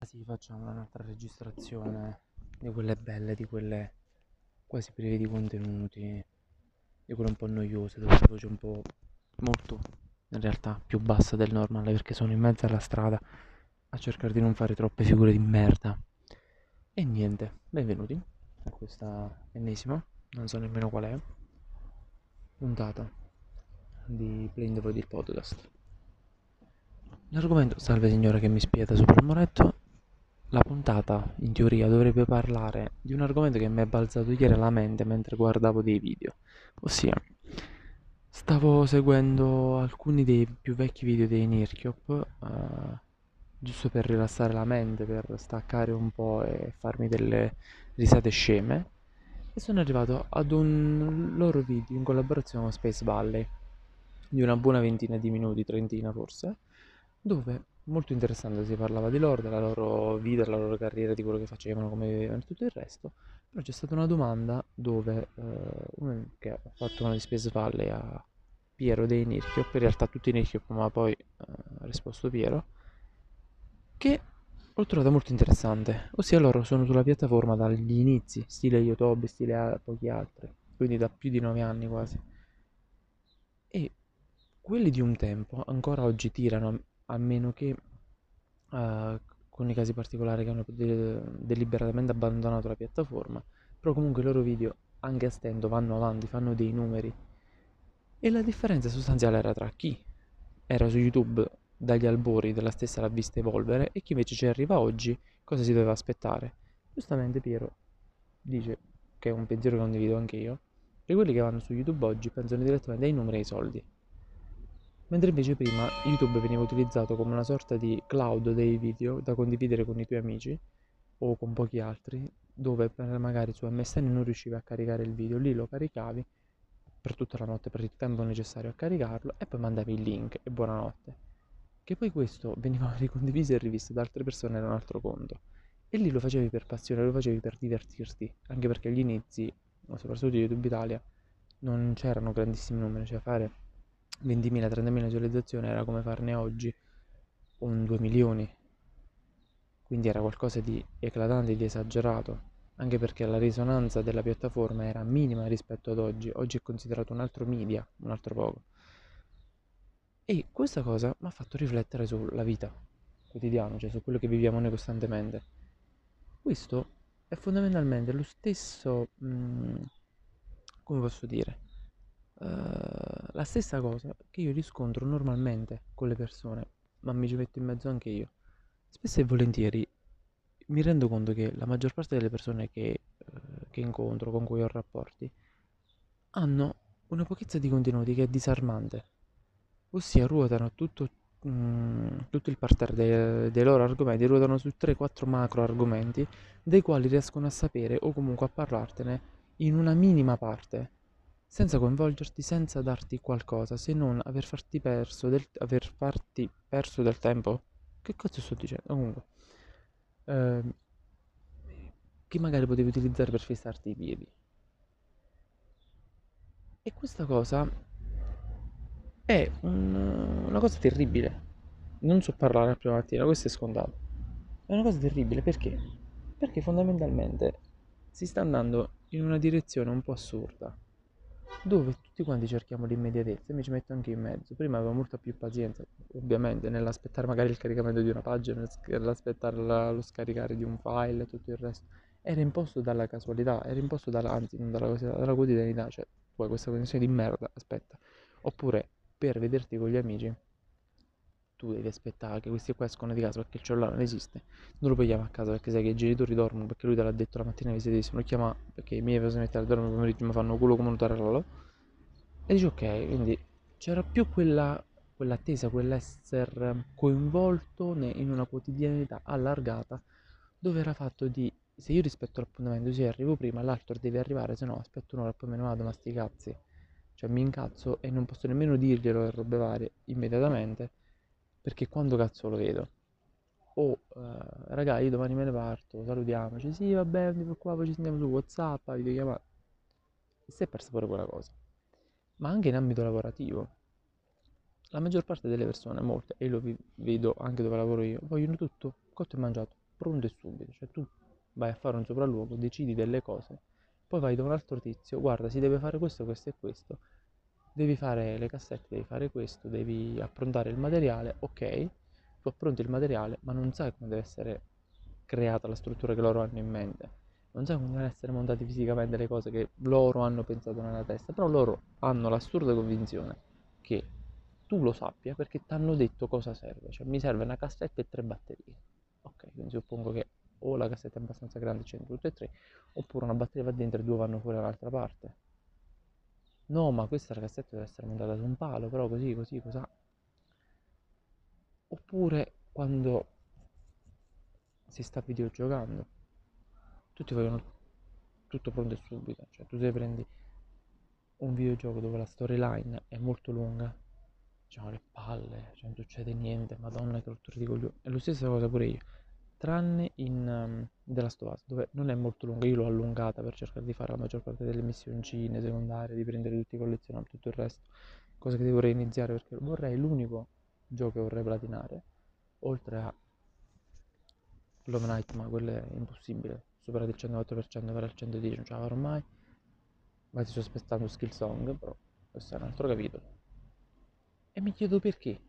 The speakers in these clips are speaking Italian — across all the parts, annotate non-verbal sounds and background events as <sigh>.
Sì, facciamo un'altra registrazione di quelle belle, di quelle quasi prive di contenuti, di quelle un po' noiose, dove la voce un po' molto, in realtà, più bassa del normale perché sono in mezzo alla strada a cercare di non fare troppe figure di merda. E niente, benvenuti a questa ennesima, non so nemmeno qual è, puntata di Playing the Void il podcast. L'argomento, salve signora che mi spieta sopra il muretto, la puntata, in teoria, dovrebbe parlare di un argomento che mi è balzato ieri alla mente mentre guardavo dei video. Ossia, stavo seguendo alcuni dei più vecchi video dei Nirchiop, eh, giusto per rilassare la mente, per staccare un po' e farmi delle risate sceme. E sono arrivato ad un loro video in collaborazione con Space Valley, di una buona ventina di minuti, trentina forse, dove molto interessante, si parlava di loro, della loro vita, della loro carriera, di quello che facevano, come vivevano e tutto il resto, però c'è stata una domanda dove eh, che ha fatto una di Space Valley a Piero dei Nirchiop, in realtà tutti i Nirchiop, ma poi eh, ha risposto Piero, che ho trovato molto interessante, ossia loro sono sulla piattaforma dagli inizi, stile YouTube, stile a pochi altri, quindi da più di 9 anni quasi. E quelli di un tempo ancora oggi tirano a meno che uh, con i casi particolari che hanno de- deliberatamente abbandonato la piattaforma, però comunque i loro video anche a stento vanno avanti, fanno dei numeri. E la differenza sostanziale era tra chi era su YouTube dagli albori della stessa l'ha vista evolvere e chi invece ci arriva oggi, cosa si doveva aspettare. Giustamente Piero dice, che è un pensiero che condivido anche io, che quelli che vanno su YouTube oggi pensano direttamente ai numeri e ai soldi mentre invece prima YouTube veniva utilizzato come una sorta di cloud dei video da condividere con i tuoi amici o con pochi altri, dove magari su MSN non riuscivi a caricare il video, lì lo caricavi per tutta la notte, per il tempo necessario a caricarlo e poi mandavi il link e buonanotte. Che poi questo veniva <laughs> ricondiviso e rivisto da altre persone era un altro conto. E lì lo facevi per passione, lo facevi per divertirti, anche perché agli inizi, soprattutto di YouTube Italia, non c'erano grandissimi numeri, cioè fare 20.000, 30.000 visualizzazioni era come farne oggi un 2 milioni. Quindi era qualcosa di eclatante, di esagerato, anche perché la risonanza della piattaforma era minima rispetto ad oggi. Oggi è considerato un altro media, un altro poco. E questa cosa mi ha fatto riflettere sulla vita quotidiana, cioè su quello che viviamo noi costantemente. Questo è fondamentalmente lo stesso, mh, mm, come posso dire, uh, la stessa cosa che io riscontro normalmente con le persone, ma mi ci metto in mezzo anche io. Spesso e volentieri mi rendo conto che la maggior parte delle persone che, uh, che incontro, con cui ho rapporti, hanno una pochezza di contenuti che è disarmante, ossia ruotano tutto, mm, tutto il parterre dei, dei, loro argomenti, ruotano su 3-4 macro argomenti, dei quali riescono a sapere o comunque a parlartene in una minima parte senza coinvolgerti, senza darti qualcosa, se non aver farti perso del, aver farti perso del tempo. Che cazzo sto dicendo? Comunque, eh, che magari potevi utilizzare per fissarti i piedi. E questa cosa è un, una cosa terribile. Non so parlare a prima mattina, questo è scontato. È una cosa terribile perché? Perché fondamentalmente si sta andando in una direzione un po' assurda dove tutti quanti cerchiamo l'immediatezza e mi ci metto anche in mezzo. Prima avevo molta più pazienza, ovviamente, nell'aspettare magari il caricamento di una pagina, nell'aspettare lo scaricare di un file e tutto il resto. Era imposto dalla casualità, era imposto dalla, anzi, non dalla, dalla quotidianità, cioè tu questa condizione di merda, aspetta. Oppure per vederti con gli amici tu devi aspettare che questi qua escono di casa perché il cellulare non esiste, non lo puoi chiamare a casa perché sai che i genitori dormono perché lui te l'ha detto la mattina vi siete lo chiama perché i miei possono mettere a dormire pomeriggio mi fanno culo come un tarallo. E dici ok, quindi c'era più quella, quell'attesa, quell'essere coinvolto in una quotidianità allargata dove era fatto di se io rispetto l'appuntamento, se arrivo prima, l'altro deve arrivare, se no aspetto un'ora e poi me ne vado, ma sti cazzi. Cioè mi incazzo e non posso nemmeno dirglielo e robe varie immediatamente perché quando cazzo lo vedo? Oh, uh, raga, io domani me ne parto, salutiamoci. Sì, vabbè, non ti poi ci sentiamo su WhatsApp, videochiamata. E si è persa pure quella cosa. Ma anche in ambito lavorativo. La maggior parte delle persone, molte, e lo vedo anche dove lavoro io, vogliono tutto cotto e mangiato. pronto e subito, cioè tu vai a fare un sopralluogo, decidi delle cose, poi vai da un altro tizio, guarda, si deve fare questo, questo e questo, devi fare le cassette, devi fare questo, devi approntare il materiale, ok, tu appronti il materiale, ma non sai come deve essere creata la struttura che loro hanno in mente, non sai come devono essere montate fisicamente le cose che loro hanno pensato nella testa, però loro hanno l'assurda convinzione che tu lo sappia perché ti hanno detto cosa serve, cioè mi serve una cassetta e tre batterie. Ok, quindi suppongo che o la cassetta è abbastanza grande, c'è tutte e tre, oppure una batteria va dentro e due vanno fuori dall'altra parte. No, ma questa la cassetta deve essere montata su un palo, però così, così, così. Oppure quando si sta videogiocando, tutti vogliono tutto pronto e subito, cioè tu se prendi un videogioco dove la storyline è molto lunga, diciamo le palle, cioè non succede niente, madonna che rottura di coglioni. È la stessa cosa pure io, tranne in um, The Last of Us, dove non è molto lunga, io l'ho allungata per cercare di fare la maggior parte delle missioncine secondarie, di prendere tutti i collezionabili, tutto il resto, cosa che devo reiniziare perché vorrei l'unico gioco che vorrei platinare, oltre a Love Night, ma quello è impossibile, superare il 104% per il 110 non ce la farò mai, ma sto aspettando Skill Song, però questo è un altro capitolo. E mi chiedo perché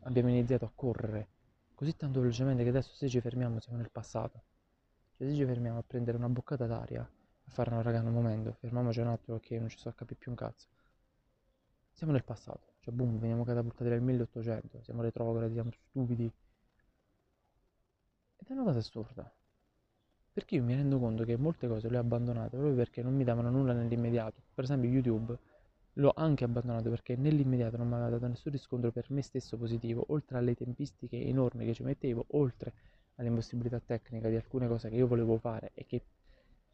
abbiamo iniziato a correre così tanto velocemente che adesso se ci fermiamo siamo nel passato. Cioè se ci fermiamo a prendere una boccata d'aria, a fare una raga un momento, fermiamoci un attimo perché non ci so capire più un cazzo. Siamo nel passato, cioè boom, veniamo catapultati nel 1800, siamo retrogradi, siamo stupidi. Ed è una cosa assurda. Perché io mi rendo conto che molte cose le ho abbandonate proprio perché non mi davano nulla nell'immediato. Per esempio YouTube L'ho anche abbandonato perché nell'immediato non mi aveva dato nessun riscontro per me stesso positivo, oltre alle tempistiche enormi che ci mettevo, oltre all'impossibilità tecnica di alcune cose che io volevo fare e che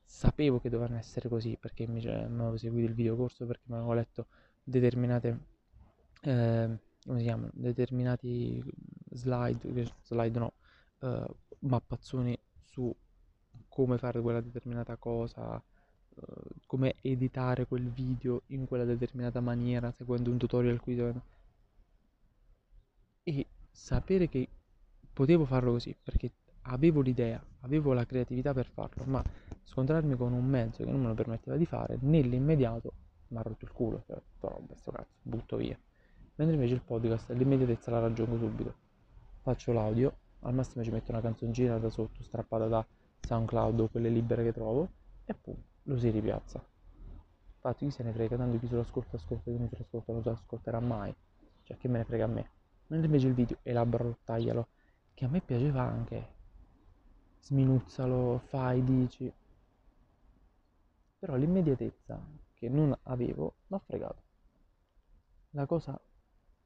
sapevo che dovevano essere così perché mi cioè, avevo seguito il videocorso, perché mi avevo letto determinate, eh, come si chiamano, determinati slide, slide no, eh, mappazzoni su come fare quella determinata cosa, come editare quel video in quella determinata maniera seguendo un tutorial qui e sapere che potevo farlo così perché avevo l'idea, avevo la creatività per farlo, ma scontrarmi con un mezzo che non me lo permetteva di fare nell'immediato mi ha rotto il culo, cioè, però questo cazzo, butto via. Mentre invece il podcast l'immediatezza la raggiungo subito. Faccio l'audio, al massimo ci metto una canzoncina da sotto strappata da SoundCloud o quelle libere che trovo e pum, lo si ripiazza. Infatti chi se ne frega, tanto chi se lo ascolta ascolta, chi non se lo ascolta non se lo ascolterà mai. Cioè che me ne frega a me. Mentre invece il video elaboralo, taglialo, che a me piaceva anche. Sminuzzalo, fai, dici. Però l'immediatezza che non avevo mi ha fregato. La cosa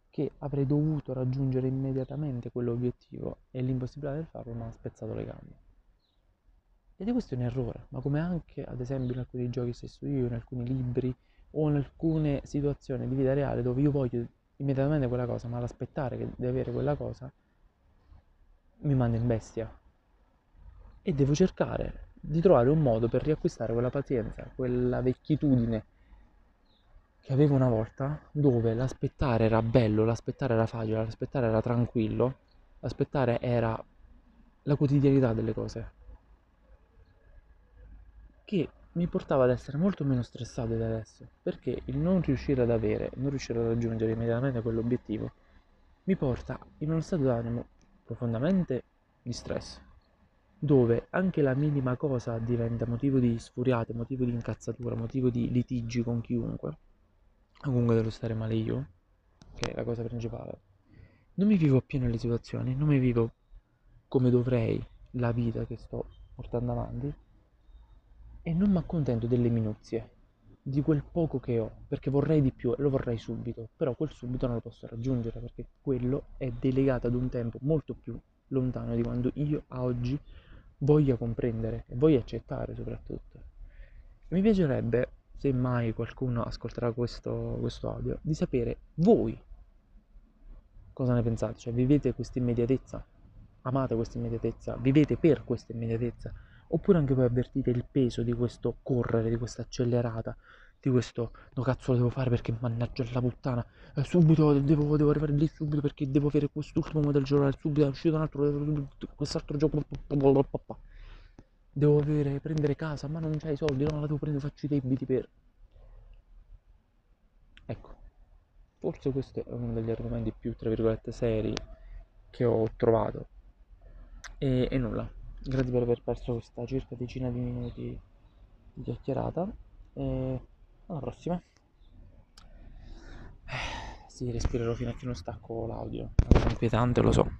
che avrei dovuto raggiungere immediatamente quell'obiettivo e l'impossibilità di farlo mi ha spezzato le gambe. Ed è questo un errore, ma come anche ad esempio in alcuni giochi stesso io, in alcuni libri o in alcune situazioni di vita reale dove io voglio immediatamente quella cosa, ma l'aspettare di avere quella cosa mi manda in bestia. E devo cercare di trovare un modo per riacquistare quella pazienza, quella vecchitudine che avevo una volta, dove l'aspettare era bello, l'aspettare era facile, l'aspettare era tranquillo, l'aspettare era la quotidianità delle cose che mi portava ad essere molto meno stressato di adesso, perché il non riuscire ad avere, non riuscire a raggiungere immediatamente quell'obiettivo, mi porta in uno stato d'animo profondamente di stress, dove anche la minima cosa diventa motivo di sfuriate, motivo di incazzatura, motivo di litigi con chiunque, comunque devo stare male io, che è la cosa principale. Non mi vivo appieno le situazioni, non mi vivo come dovrei la vita che sto portando avanti e non mi accontento delle minuzie, di quel poco che ho, perché vorrei di più e lo vorrei subito, però quel subito non lo posso raggiungere perché quello è delegato ad un tempo molto più lontano di quando io a oggi voglia comprendere e voglia accettare soprattutto. Mi piacerebbe, se mai qualcuno ascolterà questo, questo audio, di sapere voi cosa ne pensate, cioè vivete questa immediatezza, amate questa immediatezza, vivete per questa immediatezza Oppure anche voi avvertite il peso di questo correre, di questa accelerata, di questo, no cazzo lo devo fare perché mannaggia la puttana, eh, subito devo, devo arrivare lì subito perché devo avere quest'ultimo modello giornale, subito è uscito un altro, quest'altro gioco, devo avere, prendere casa, ma non c'hai i soldi, no la devo prendere, faccio i debiti per... Ecco, forse questo è uno degli argomenti più, tra virgolette, seri che ho trovato. E, e nulla, grazie per aver perso questa circa decina di minuti di chiacchierata. E alla prossima. Eh, sì, respirerò fino a che non stacco l'audio. È inquietante, lo so.